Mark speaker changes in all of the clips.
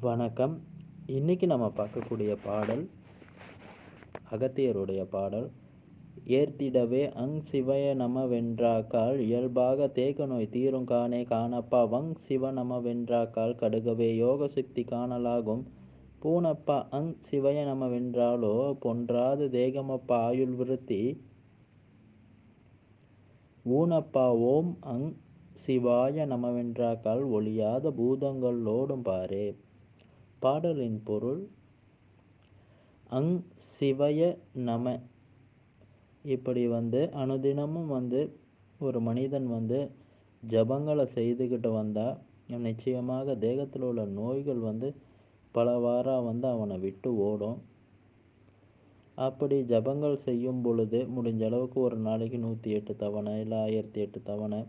Speaker 1: வணக்கம். இன்னைக்கு நம்ம பார்க்கக்கூடிய பாடல் அகத்தியருடைய பாடல். ஏர்த்திடவே அங் சிவய நமவென்றாக்கால் இயல்பாக தேக நோய் தீரும் காணே காணப்பா வங் சிவ நமவென்றாக்கால் கடுகவே யோக சக்தி காணலாகும். பூனப்பா அங் சிவய நமவென்றாலோ பொன்றாது தேகமப்பா ஆயுள் விருத்தி. ஊனப்பா ஓம் அங் சிவாய நமவென்றாக்கால் ஒழியாத பூதங்களோடும் பாரே. பாடலின் பொருள் அங் சிவய நம இப்படி வந்து அனுதினமும் வந்து ஒரு மனிதன் வந்து ஜபங்களை செய்துக்கிட்டு வந்தால் நிச்சயமாக தேகத்தில் உள்ள நோய்கள் வந்து பலவாறாக வந்து அவனை விட்டு ஓடும். அப்படி ஜபங்கள் செய்யும் பொழுது முடிஞ்ச அளவுக்கு ஒரு நாளைக்கு நூற்றி எட்டு தவணை இல்லை ஆயிரத்தி எட்டு தவணை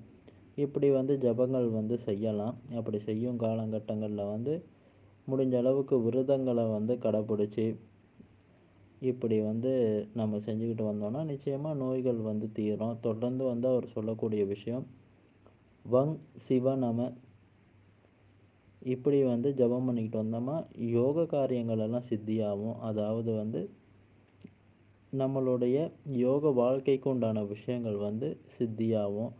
Speaker 1: இப்படி வந்து ஜபங்கள் வந்து செய்யலாம். அப்படி செய்யும் காலகட்டங்களில் வந்து முடிஞ்ச அளவுக்கு விரதங்களை வந்து கடைப்பிடிச்சி இப்படி வந்து நம்ம செஞ்சுக்கிட்டு வந்தோம்னா நிச்சயமாக நோய்கள் வந்து தீரும். தொடர்ந்து வந்து அவர் சொல்லக்கூடிய விஷயம் வங் சிவ நம. இப்படி வந்து ஜபம் பண்ணிக்கிட்டு வந்தோமா யோக காரியங்கள் எல்லாம் சித்தியாகும். அதாவது வந்து நம்மளுடைய யோக வாழ்க்கைக்கு உண்டான விஷயங்கள் வந்து சித்தியாகும்.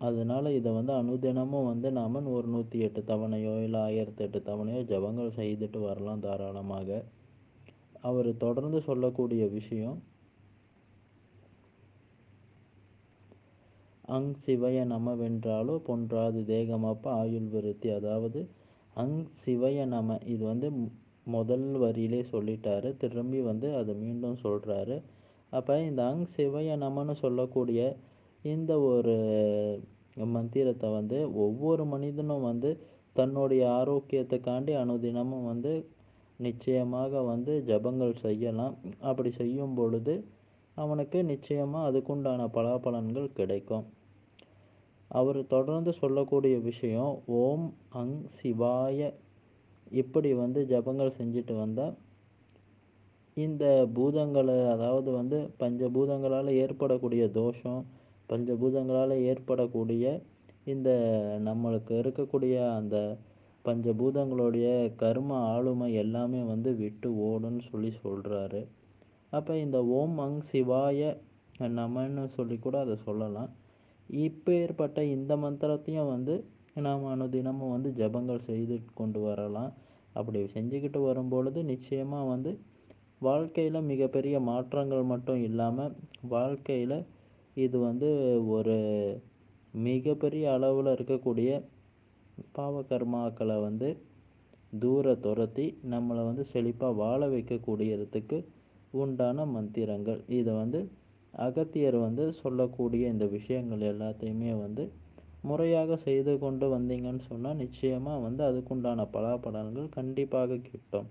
Speaker 1: அதனால் இதை வந்து அனுதினமும் வந்து நாம் ஒரு நூற்றி எட்டு தவணையோ இல்லை ஆயிரத்தி எட்டு தவணையோ ஜபங்கள் செய்துட்டு வரலாம் தாராளமாக. அவர் தொடர்ந்து சொல்லக்கூடிய விஷயம் அங் சிவய நமவென்றாலோ பொன்றாது தேகமாப்ப ஆயுள் விருத்தி. அதாவது அங் சிவய நம இது வந்து முதல் வரியிலே சொல்லிட்டாரு திரும்பி வந்து அதை மீண்டும் சொல்கிறாரு அப்போ இந்த அங் சிவய நமன்னு சொல்லக்கூடிய இந்த ஒரு மந்திரத்தை வந்து ஒவ்வொரு மனிதனும் வந்து தன்னுடைய ஆரோக்கியத்துக்காண்டி அனுதினமும் வந்து நிச்சயமாக வந்து ஜபங்கள் செய்யலாம். அப்படி செய்யும் பொழுது அவனுக்கு நிச்சயமாக அதுக்குண்டான பலாபலன்கள் கிடைக்கும். அவர் தொடர்ந்து சொல்லக்கூடிய விஷயம் ஓம் அங் சிவாய. இப்படி வந்து ஜபங்கள் செஞ்சுட்டு வந்தால் இந்த பூதங்களை அதாவது வந்து பஞ்சபூதங்களால் ஏற்படக்கூடிய தோஷம் பஞ்சபூதங்களால் ஏற்படக்கூடிய இந்த நம்மளுக்கு இருக்கக்கூடிய அந்த பஞ்சபூதங்களுடைய கர்ம ஆளுமை எல்லாமே வந்து விட்டு ஓடுன்னு சொல்லி சொல்கிறாரு அப்போ இந்த ஓம் அங் சிவாய நமன்னு சொல்லி கூட அதை சொல்லலாம். இப்போ ஏற்பட்ட இந்த மந்திரத்தையும் வந்து நாம் அனுதினமும் வந்து ஜபங்கள் செய்து கொண்டு வரலாம். அப்படி செஞ்சுக்கிட்டு வரும்பொழுது நிச்சயமாக வந்து வாழ்க்கையில் மிகப்பெரிய மாற்றங்கள் மட்டும் இல்லாமல் வாழ்க்கையில் இது வந்து ஒரு மிகப்பெரிய அளவில் இருக்கக்கூடிய பாவகர்மாக்களை வந்து தூர துரத்தி நம்மளை வந்து செழிப்பாக வாழ வைக்கக்கூடியதுக்கு உண்டான மந்திரங்கள். இதை வந்து அகத்தியர் வந்து சொல்லக்கூடிய இந்த விஷயங்கள் எல்லாத்தையுமே வந்து முறையாக செய்து கொண்டு வந்தீங்கன்னு சொன்னால் நிச்சயமாக வந்து அதுக்குண்டான பலாபலன்கள் கண்டிப்பாக கிட்டும்.